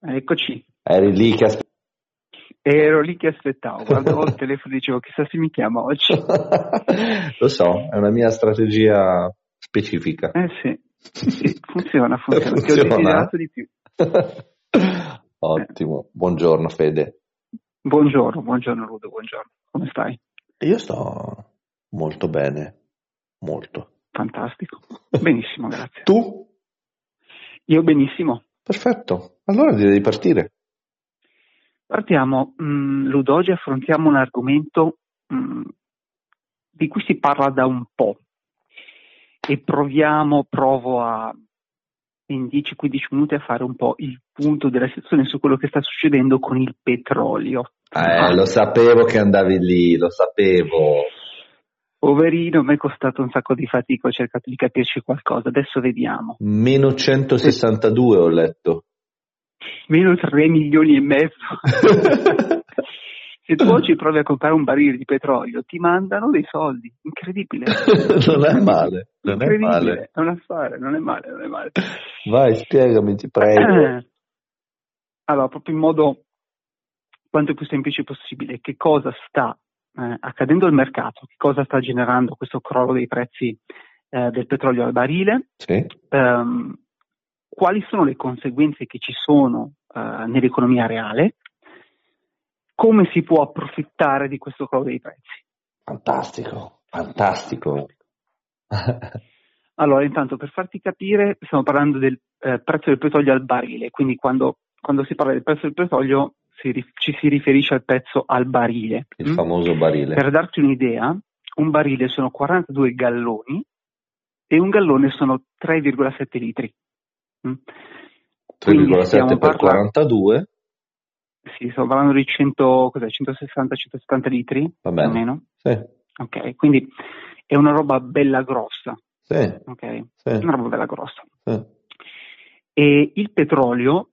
Eccoci. Eri lì che aspettavi. Ero lì che aspettavo, guardavo il telefono e dicevo chissà se mi chiama oggi. Lo so, è una mia strategia specifica. Eh sì, sì funziona, funziona, Funziona. Ti ho desiderato di più. Ottimo, buongiorno Fede. Buongiorno, buongiorno Ludo, buongiorno. Come stai? Io sto molto bene, molto. Fantastico. Benissimo, grazie. Tu? Io benissimo. Perfetto, allora direi di partire. Partiamo, mm, Ludo, oggi affrontiamo un argomento mm, di cui si parla da un po' e proviamo, provo a in 10-15 minuti a fare un po' il punto della situazione su quello che sta succedendo con il petrolio. Eh, lo sapevo che andavi lì, lo sapevo. Poverino, mi è costato un sacco di fatica, ho cercato di capirci qualcosa, adesso vediamo. Meno 162 ho letto. Meno 3 milioni e mezzo. Se tu oggi provi a comprare un barile di petrolio, ti mandano dei soldi, incredibile. non è male, non è male. è un affare, non è male, non è male. Vai, spiegami, ti prego. Allora, proprio in modo quanto più semplice possibile, che cosa sta eh, accadendo al mercato, che cosa sta generando questo crollo dei prezzi eh, del petrolio al barile, Sì, ehm, quali sono le conseguenze che ci sono eh, nell'economia reale, come si può approfittare di questo crollo dei prezzi. fantastico, fantastico. Allora, intanto per farti capire, stiamo parlando del eh, prezzo del petrolio al barile, quindi quando, quando si parla del prezzo del petrolio si ci si riferisce al prezzo al barile. Il mm? famoso barile. Per darti un'idea, un barile sono 42 galloni e un gallone sono 3,7 litri. Mm? Quindi 3,7 stiamo per parlando- 42, Sì, stiamo parlando di 100, cos'è, 160-170 litri, va più o bene. meno. Sì, Ok, quindi è una roba bella grossa, sì, ok? sì, Una roba bella grossa. sì. E il petrolio,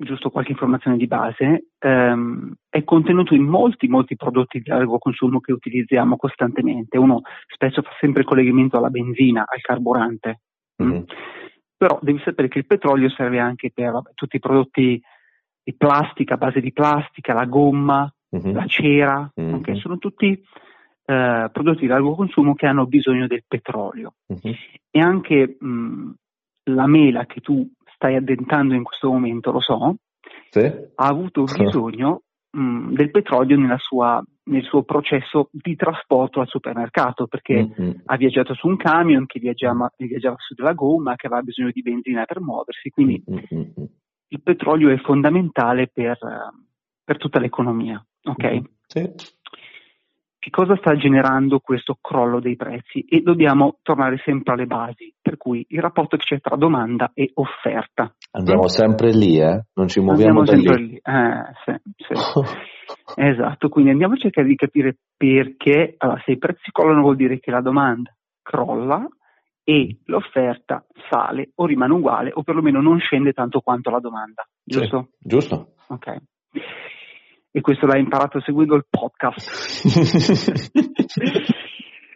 giusto qualche informazione di base, ehm, è contenuto in molti, molti prodotti di largo consumo che utilizziamo costantemente. Uno spesso fa sempre collegamento alla benzina, al carburante. mm? Mhm. Però devi sapere che il petrolio serve anche per vabbè, tutti i prodotti di plastica, a base di plastica, la gomma, Mhm. la cera, Mhm. ok? sono tutti eh, prodotti di largo consumo che hanno bisogno del petrolio. Mhm. E anche mh, la mela che tu stai addentando in questo momento, lo so, Sì? ha avuto bisogno mh, del petrolio nella sua- nel suo processo di trasporto al supermercato, perché Mhm. ha viaggiato su un camion che viaggiava, viaggiava su della gomma, che aveva bisogno di benzina per muoversi, quindi Mhm. il petrolio è fondamentale per, per tutta l'economia. ok? Mhm. Sì. Che cosa sta generando questo crollo dei prezzi? E dobbiamo tornare sempre alle basi, per cui il rapporto che c'è tra domanda e offerta. Andiamo sempre lì, eh? Non ci muoviamo Andiamo da sempre lì. lì. Eh, sì, sì. Esatto, quindi andiamo a cercare di capire perché, allora, se i prezzi crollano vuol dire che la domanda crolla e l'offerta sale o rimane uguale o perlomeno non scende tanto quanto la domanda, Sì, giusto? Giusto. Ok. E questo l'hai imparato seguendo il podcast.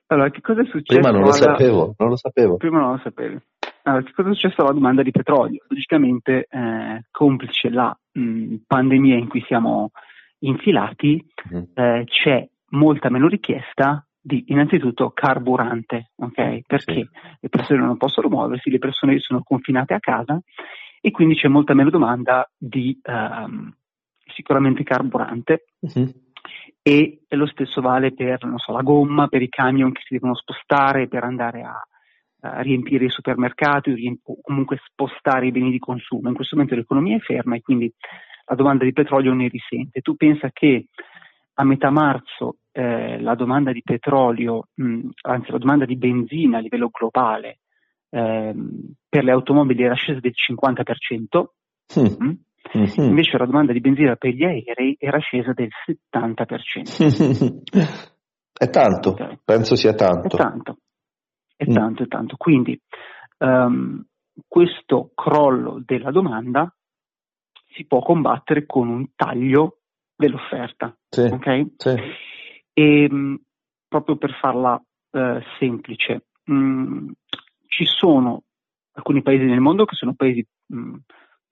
Allora, che cosa è successo? Prima non lo alla- sapevo, non lo sapevo. Prima non lo sapevi. Allora, che cosa è successo alla domanda di petrolio? Logicamente, eh, complice la mh, pandemia in cui siamo infilati, Mhm. eh, c'è molta meno richiesta di innanzitutto carburante, ok? Perché Sì. le persone non possono muoversi, le persone sono confinate a casa e quindi c'è molta meno domanda di ehm, sicuramente carburante Mhm. e lo stesso vale per non so, la gomma, per i camion che si devono spostare per andare a, a riempire i supermercati o riemp- o comunque spostare i beni di consumo. In questo momento l'economia è ferma e quindi la domanda di petrolio ne risente. Tu pensa che a metà marzo eh, la domanda di petrolio, mh, anzi la domanda di benzina a livello globale ehm, per le automobili era scesa del 50%, Mm. mh? Mhm. invece la domanda di benzina per gli aerei era scesa del 70%. È tanto, Ok. penso sia È tanto. tanto, è Mm. tanto, è tanto. Quindi ehm, questo crollo della domanda si può combattere con un taglio dell'offerta. Sì, ok? sì. E mh, proprio per farla eh, semplice, mh, ci sono alcuni paesi nel mondo che sono paesi mh,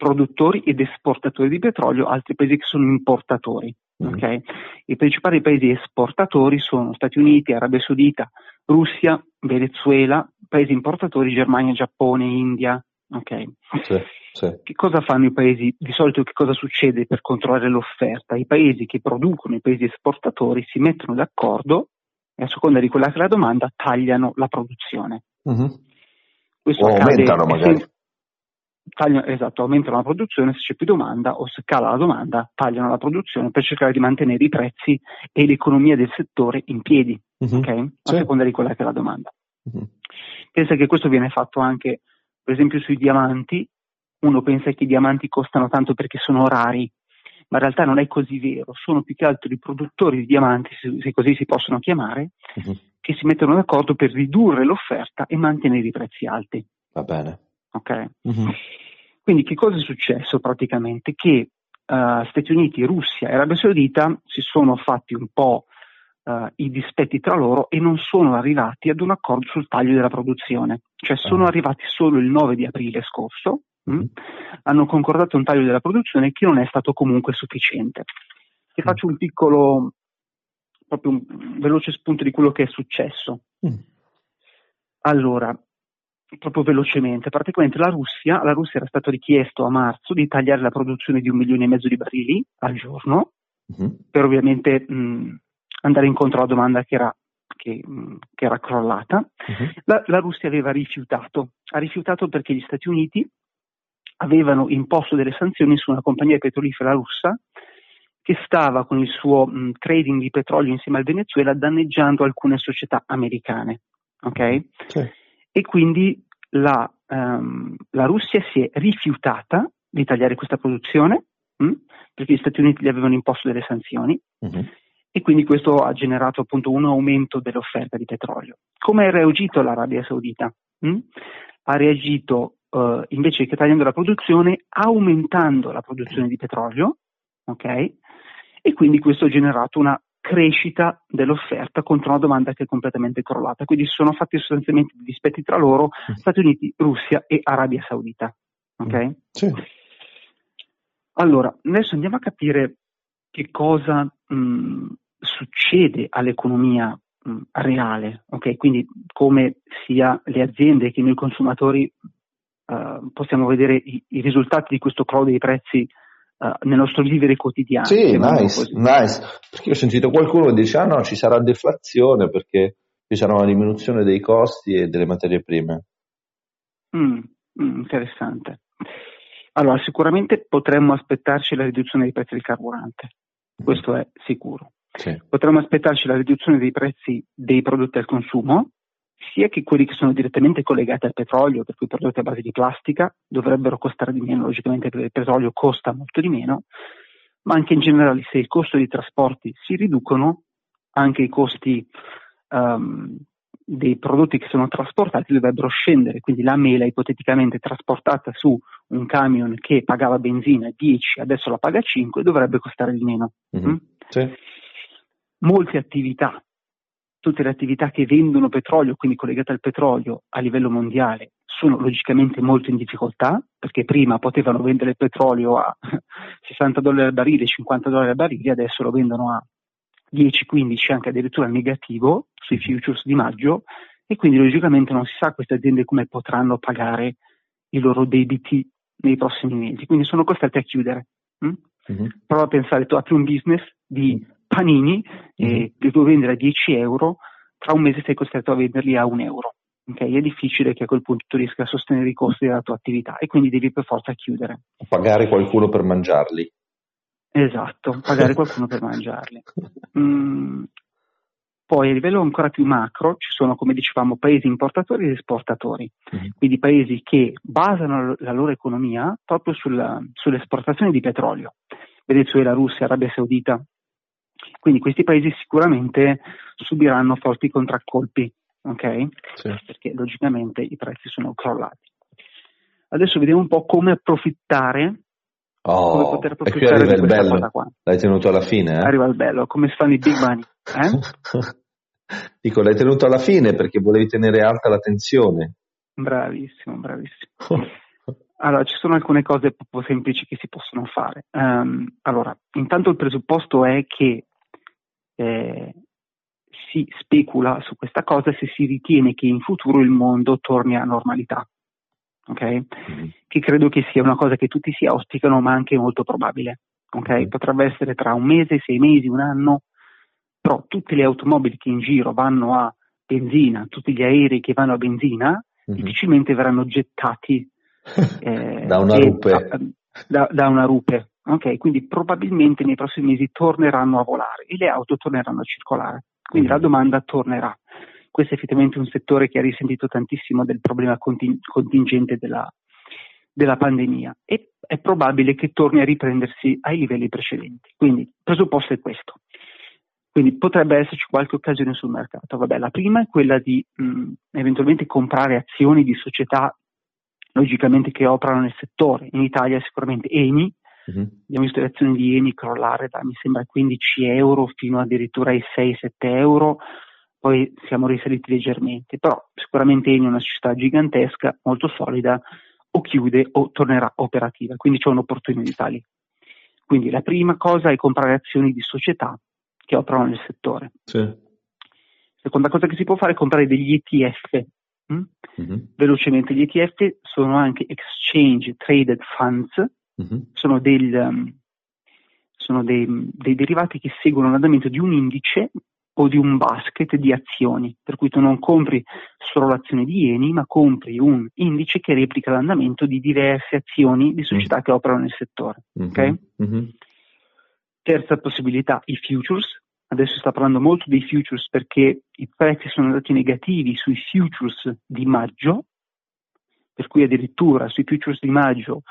produttori ed esportatori di petrolio, altri paesi che sono importatori. Mm. Okay? I principali paesi esportatori sono Stati Uniti, Arabia Saudita, Russia, Venezuela, paesi importatori Germania, Giappone, India. Okay? Sì, sì. Che cosa fanno i paesi? Di solito che cosa succede per controllare l'offerta? I paesi che producono, i paesi esportatori si mettono d'accordo e a seconda di quella che è la domanda tagliano la produzione. Mm-hmm. Questo o aumentano magari. Tagliano, esatto, aumentano la produzione, se c'è più domanda o se cala la domanda, tagliano la produzione per cercare di mantenere i prezzi e l'economia del settore in piedi, mm-hmm. okay? a sì. seconda di quella che è la domanda. Mm-hmm. Pensa che questo viene fatto anche, per esempio, sui diamanti. Uno pensa che i diamanti costano tanto perché sono rari, ma in realtà non è così vero. Sono più che altro i produttori di diamanti, se così si possono chiamare, uh-huh. che si mettono d'accordo per ridurre l'offerta e mantenere i prezzi alti. Va bene. Ok. Uh-huh. Quindi che cosa è successo praticamente? Che uh, Stati Uniti, Russia e Arabia Saudita si sono fatti un po' uh, i dispetti tra loro e non sono arrivati ad un accordo sul taglio della produzione. Cioè sono uh-huh. arrivati solo il 9 di aprile scorso mh, mm? hanno concordato un taglio della produzione che non è stato comunque sufficiente. Ti faccio un piccolo, proprio un veloce spunto di quello che è successo. Mm. Allora, proprio velocemente, praticamente la Russia, la Russia era stato richiesto a marzo di tagliare la produzione di un milione e mezzo di barili al giorno, mm-hmm. per ovviamente mh, andare incontro alla domanda che era, che, mh, che era crollata. Mm-hmm. La, la Russia aveva rifiutato, ha rifiutato perché gli Stati Uniti avevano imposto delle sanzioni su una compagnia petrolifera russa che stava con il suo mh, trading di petrolio insieme al Venezuela danneggiando alcune società americane. Okay? Sì. E quindi la, um, la, Russia si è rifiutata di tagliare questa produzione mh, perché gli Stati Uniti gli avevano imposto delle sanzioni uh-huh. e quindi questo ha generato appunto un aumento dell'offerta di petrolio. Come ha reagito l'Arabia Saudita? Mh? Ha reagito uh, invece che tagliando la produzione, aumentando la produzione di petrolio, ok? E quindi questo ha generato una crescita dell'offerta contro una domanda che è completamente crollata. Quindi si sono fatti sostanzialmente dispetti tra loro, mm. Stati Uniti, Russia e Arabia Saudita. Ok? Mm. Sì. Allora, adesso andiamo a capire che cosa mh, succede all'economia mh, reale, ok? Quindi come sia le aziende che noi consumatori uh, possiamo vedere i, i, risultati di questo crollo dei prezzi uh, nel nostro vivere quotidiano. Sì, nice, nice. Perché ho sentito qualcuno che dice, ah no, ci sarà deflazione perché ci sarà una diminuzione dei costi e delle materie prime. Mm, mm, interessante. Allora, sicuramente potremmo aspettarci la riduzione dei prezzi del carburante, questo è sicuro. Sì. Potremmo aspettarci la riduzione dei prezzi dei prodotti al consumo, sia che quelli che sono direttamente collegati al petrolio, per cui prodotti a base di plastica, dovrebbero costare di meno, logicamente perché il petrolio costa molto di meno, ma anche in generale se i costi di trasporti si riducono, anche i costi um, dei prodotti che sono trasportati dovrebbero scendere, quindi la mela ipoteticamente trasportata su un camion che pagava benzina 10, adesso la paga 5, dovrebbe costare di meno. Mm-hmm. Mm? Sì. Molte attività tutte le attività che vendono petrolio, quindi collegate al petrolio a livello mondiale, sono logicamente molto in difficoltà, perché prima potevano vendere il petrolio a 60 dollari al barile, 50 dollari al barile, adesso lo vendono a 10, 15, anche addirittura negativo sui futures di maggio e quindi logicamente non si sa queste aziende come potranno pagare i loro debiti nei prossimi mesi, quindi sono costrette a chiudere. Mm? Mm-hmm. Prova a pensare, tu apri un business di panini mm-hmm. e li puoi vendere a 10 euro, tra un mese sei costretto a venderli a un euro. Okay? È difficile che a quel punto tu riesca a sostenere i costi della tua attività e quindi devi per forza chiudere. Pagare qualcuno per mangiarli. Esatto, pagare qualcuno per mangiarli. Mm, poi a livello ancora più macro ci sono, come dicevamo, paesi importatori ed esportatori, mm-hmm. quindi paesi che basano la loro economia proprio sulla, sull'esportazione di petrolio. Venezuela, Russia, Arabia Saudita, quindi questi paesi sicuramente subiranno forti contraccolpi, ok? Sì. Perché logicamente i prezzi sono crollati. Adesso vediamo un po' come approfittare Oh, come poter approfittare e qui arriva il bello. L'hai tenuto alla fine? Eh? Arriva il bello, come si fanno i big money. Eh? Dico, l'hai tenuto alla fine perché volevi tenere alta la tensione. Bravissimo, bravissimo. Allora, ci sono alcune cose proprio semplici che si possono fare. Um, allora, intanto il presupposto è che eh, si specula su questa cosa se si ritiene che in futuro il mondo torni a normalità. Okay? Mm-hmm. Che credo che sia una cosa che tutti si auspicano, ma anche molto probabile. Okay? Mm-hmm. Potrebbe essere tra un mese, sei mesi, un anno, però tutte le automobili che in giro vanno a benzina, tutti gli aerei che vanno a benzina, mm-hmm. difficilmente verranno gettati eh, da una rupe. Da, da, una rupe. Ok, quindi probabilmente nei prossimi mesi torneranno a volare e le auto torneranno a circolare. Quindi la domanda tornerà. Questo è effettivamente un settore che ha risentito tantissimo del problema contingente della, della pandemia e è probabile che torni a riprendersi ai livelli precedenti. Quindi il presupposto è questo. Quindi potrebbe esserci qualche occasione sul mercato. Vabbè, la prima è quella di mh, eventualmente comprare azioni di società logicamente che operano nel settore. In Italia sicuramente Eni, uh-huh. abbiamo visto le azioni di Eni crollare da mi sembra 15 euro fino addirittura ai 6-7 euro, poi siamo risaliti leggermente, però sicuramente Eni è una società gigantesca, molto solida, o chiude o tornerà operativa, quindi c'è un'opportunità lì. Quindi la prima cosa è comprare azioni di società che operano nel settore. Sì. Seconda cosa che si può fare è comprare degli ETF. Mm? Mm-hmm. Velocemente, gli ETF sono anche Exchange Traded Funds, mm-hmm. sono, del, um, sono dei, dei, derivati che seguono l'andamento di un indice o di un basket di azioni, per cui tu non compri solo l'azione di Eni, ma compri un indice che replica l'andamento di diverse azioni di società mm-hmm. che operano nel settore. Okay? Mm-hmm. Terza possibilità, i futures. Adesso sta parlando molto dei futures perché i prezzi sono andati negativi sui futures di maggio, per cui addirittura sui futures di maggio,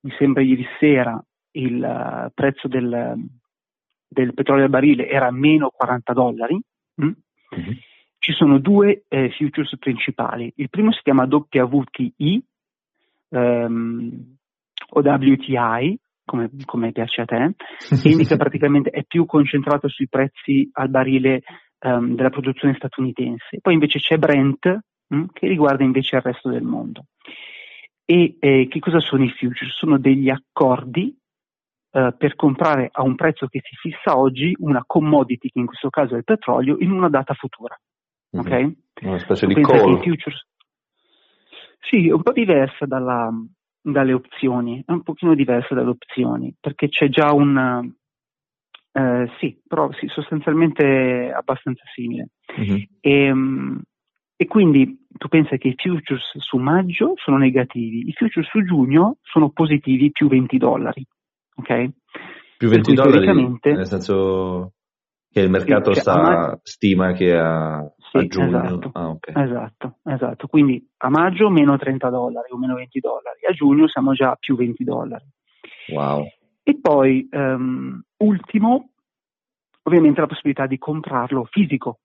mi sembra ieri sera, il uh, prezzo del, del, petrolio al barile era meno 40 dollari. Mm? Mm-hmm. Ci sono due eh, futures principali. Il primo si chiama WTI um, o WTI, come, come piace a te, che indica praticamente è più concentrato sui prezzi al barile um, della produzione statunitense. Poi invece c'è Brent mh, mm, che riguarda invece il resto del mondo. E eh, che cosa sono i futures? Sono degli accordi Uh, per comprare a un prezzo che si fissa oggi una commodity, che in questo caso è il petrolio, in una data futura. Mm-hmm. Ok? Una specie di call. Futures... Sì, un po' diversa dalla, dalle opzioni, è un pochino diversa dalle opzioni, perché c'è già un... Eh, sì, però sì, sostanzialmente abbastanza simile. Mm-hmm. E, e, quindi tu pensi che i futures su maggio sono negativi, i futures su giugno sono positivi più 20 dollari. Ok? Più 20 dollari, nel senso che il mercato sì, sta, ma... stima che a, sì, a giugno. Esatto, ah, okay. esatto, esatto, Quindi a maggio meno 30 dollari o meno 20 dollari, a giugno siamo già a più 20 dollari. Wow. E poi, um, ultimo, ovviamente la possibilità di comprarlo fisico,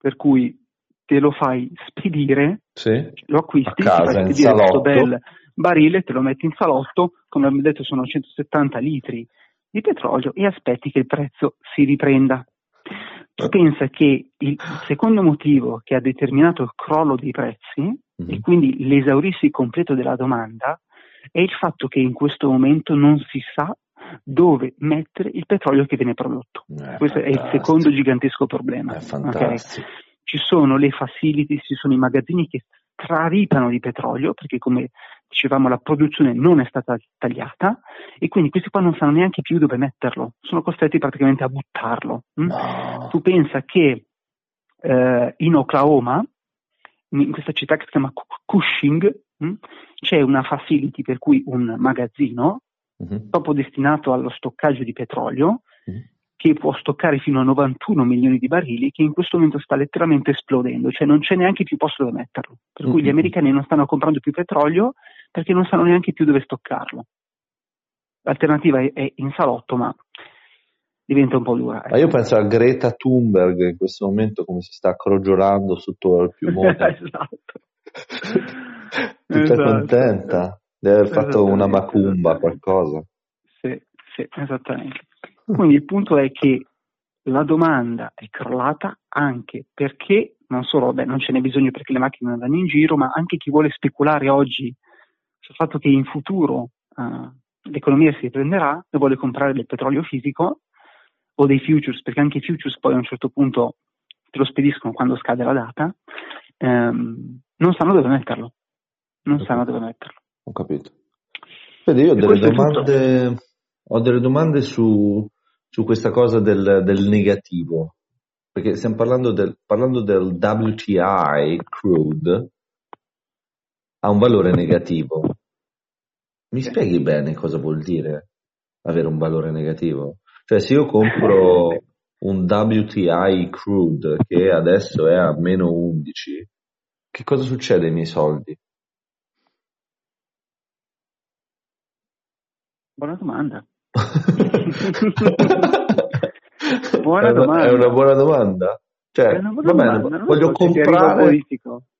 per cui te lo fai spedire, sì, lo acquisti, a casa, in salotto. bel barile, te lo metti in salotto, come abbiamo detto sono 170 litri di petrolio e aspetti che il prezzo si riprenda. Tu pensa che il secondo motivo che ha determinato il crollo dei prezzi mm-hmm. e quindi l'esaurirsi completo della domanda è il fatto che in questo momento non si sa dove mettere il petrolio che viene prodotto. È Questo fantastico. è il secondo gigantesco problema. Okay? Ci sono le facility, ci sono i magazzini che straripano di petrolio perché come dicevamo la produzione non è stata tagliata e quindi questi qua non sanno neanche più dove metterlo, sono costretti praticamente a buttarlo. Hm? No. Tu pensa che eh, in Oklahoma, in questa città che si chiama Cushing, hm, c'è una facility per cui un magazzino uh-huh. proprio destinato allo stoccaggio di petrolio uh-huh che può stoccare fino a 91 milioni di barili, che in questo momento sta letteralmente esplodendo, cioè non c'è neanche più posto dove metterlo. Per cui mm-hmm. gli americani non stanno comprando più petrolio perché non sanno neanche più dove stoccarlo. L'alternativa è in salotto, ma diventa un po' dura. Ma io penso a Greta Thunberg in questo momento come si sta crogiolando sotto il piumone. esatto. Tutta esatto. contenta di aver fatto una macumba, qualcosa. Sì, sì, esattamente. Quindi il punto è che la domanda è crollata anche perché non solo, beh, non ce n'è bisogno perché le macchine non vanno in giro, ma anche chi vuole speculare oggi sul fatto che in futuro uh, l'economia si riprenderà e vuole comprare del petrolio fisico o dei futures, perché anche i futures poi a un certo punto te lo spediscono quando scade la data, ehm, non sanno dove metterlo. Non sanno dove metterlo. Ho capito. Vedi, io ho delle, domande, ho delle domande su, su questa cosa del, del, negativo, perché stiamo parlando del, parlando del WTI crude, ha un valore negativo. Mi spieghi bene cosa vuol dire avere un valore negativo? Cioè, se io compro un WTI crude che adesso è a meno 11, che cosa succede ai miei soldi? Buona domanda. Buona è, una, domanda. è una buona domanda. Cioè, va bene, voglio so comprare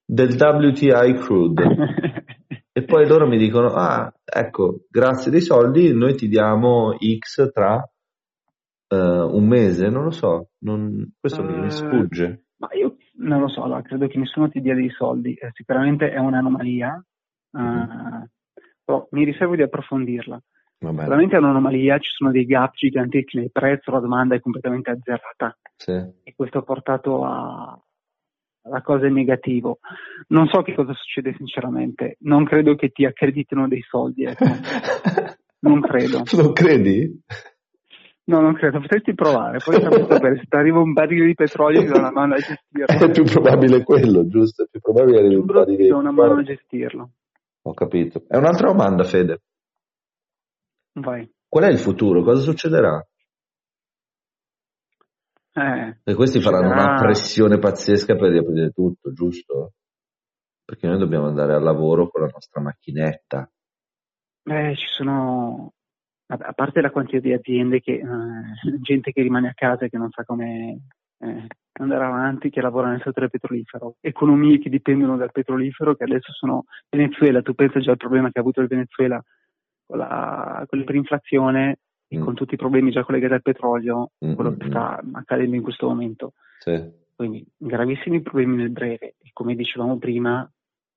del WTI crude. e poi loro mi dicono, ah, ecco, grazie dei soldi, noi ti diamo X tra uh, un mese, non lo so, non, questo uh, mi eh, sfugge. Ma io non lo so, allora, credo che nessuno ti dia dei soldi, eh, sicuramente è un'anomalia, uh, mm-hmm. però mi riservo di approfondirla. Vabbè. Veramente è un'anomalia, ci sono dei gap giganteschi nel prezzo, la domanda è completamente azzerata. Sì. E questo ha portato a, a cose negative. Non so che cosa succede sinceramente, non credo che ti accreditino dei soldi, ecco. non credo. Non credi? No, non credo, potresti provare, poi sapere se ti arriva un barile di petrolio ti do una mano a gestirlo. È più probabile quello, giusto? È più probabile un barile di una mano a gestirlo. Ho capito. È un'altra domanda, Fede. Vai. Qual è il futuro? Cosa succederà? Eh, e questi faranno una pressione pazzesca per riaprire tutto, giusto? Perché noi dobbiamo andare al lavoro con la nostra macchinetta. Eh, ci sono, a parte la quantità di aziende che, eh, gente che rimane a casa e che non sa come eh, andare avanti, che lavora nel settore petrolifero, economie che dipendono dal petrolifero, che adesso sono Venezuela, tu pensa già al problema che ha avuto il Venezuela con, la, con l'iperinflazione e mm. con tutti i problemi già collegati al petrolio, mm, quello che mm, sta accadendo in questo momento. Sì. Quindi gravissimi problemi nel breve e come dicevamo prima,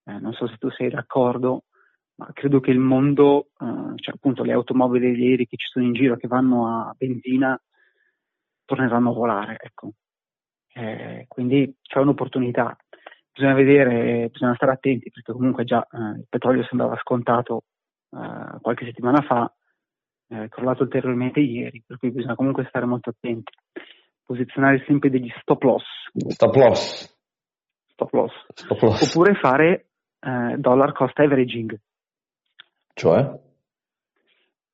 eh, non so se tu sei d'accordo, ma credo che il mondo, eh, cioè appunto le automobili aerei che ci sono in giro che vanno a benzina, torneranno a volare, ecco. Eh, quindi c'è un'opportunità. Bisogna vedere, bisogna stare attenti perché comunque già eh, il petrolio sembrava scontato uh, qualche settimana fa, è crollato ulteriormente ieri, per cui bisogna comunque stare molto attenti. Posizionare sempre degli stop loss. Stop loss. Stop loss. Stop loss. Oppure fare uh, dollar cost averaging. Cioè?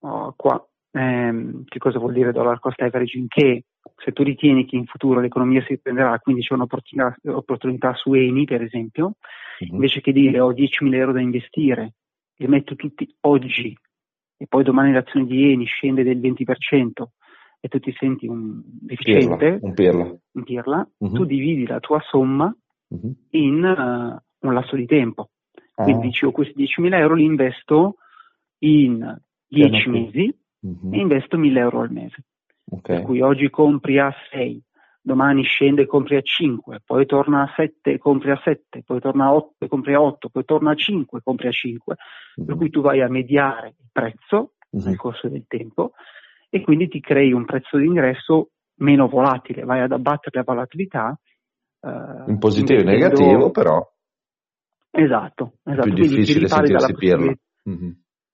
Oh, qua, ehm, che cosa vuol dire dollar cost averaging? Che se tu ritieni che in futuro l'economia si riprenderà, quindi c'è un'opportunità opportunità su Eni, per esempio, mm-hmm. invece che dire ho 10.000 euro da investire li metto tutti oggi e poi domani l'azione di Eni scende del 20% e tu ti senti un deficiente, un pirla, un pirla uh-huh. tu dividi la tua somma uh-huh. in uh, un lasso di tempo. Quindi ah. dici, oh, questi 10.000 euro li investo in 10 mesi uh-huh. e investo 1.000 euro al mese. Okay. Per cui oggi compri a 6, domani scende e compri a 5, poi torna a 7 e compri a 7, poi torna a 8 e compri a 8, poi torna a 5 e compri a 5, mm-hmm. per cui tu vai a mediare il prezzo mm-hmm. nel corso del tempo e quindi ti crei un prezzo d'ingresso meno volatile, vai ad abbattere la volatilità. Eh, in positivo e negativo però. Esatto, esatto. È più difficile sentirsi pirla. Mm-hmm.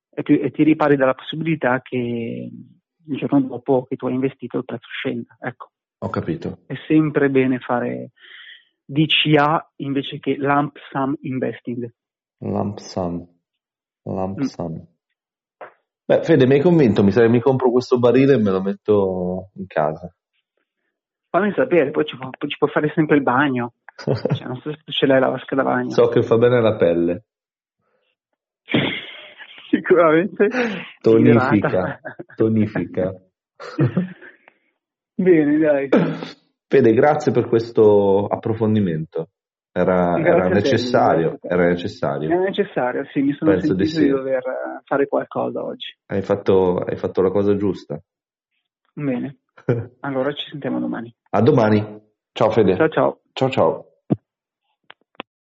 E, ti, e ti ripari dalla possibilità che il giorno dopo che tu hai investito il prezzo scenda. Ecco. Ho capito. È sempre bene fare DCA invece che lump sum investing. Lump sum. Lump mm. sum. Beh, Fede, mi hai convinto, mi, sa che mi compro questo barile e me lo metto in casa. Fammi sapere, poi ci, può, poi ci puoi fare sempre il bagno. cioè, non so se ce l'hai la vasca da bagno. So che fa bene alla pelle. Sicuramente. Tonifica. Tonifica. Bene, dai. Fede, grazie per questo approfondimento. Era, era necessario, te, era necessario. Era necessario, sì, mi sono Penso sentito di, sì. di, dover fare qualcosa oggi. Hai fatto, hai fatto la cosa giusta. Bene, allora ci sentiamo domani. A domani. Ciao Fede. Ciao ciao. Ciao ciao.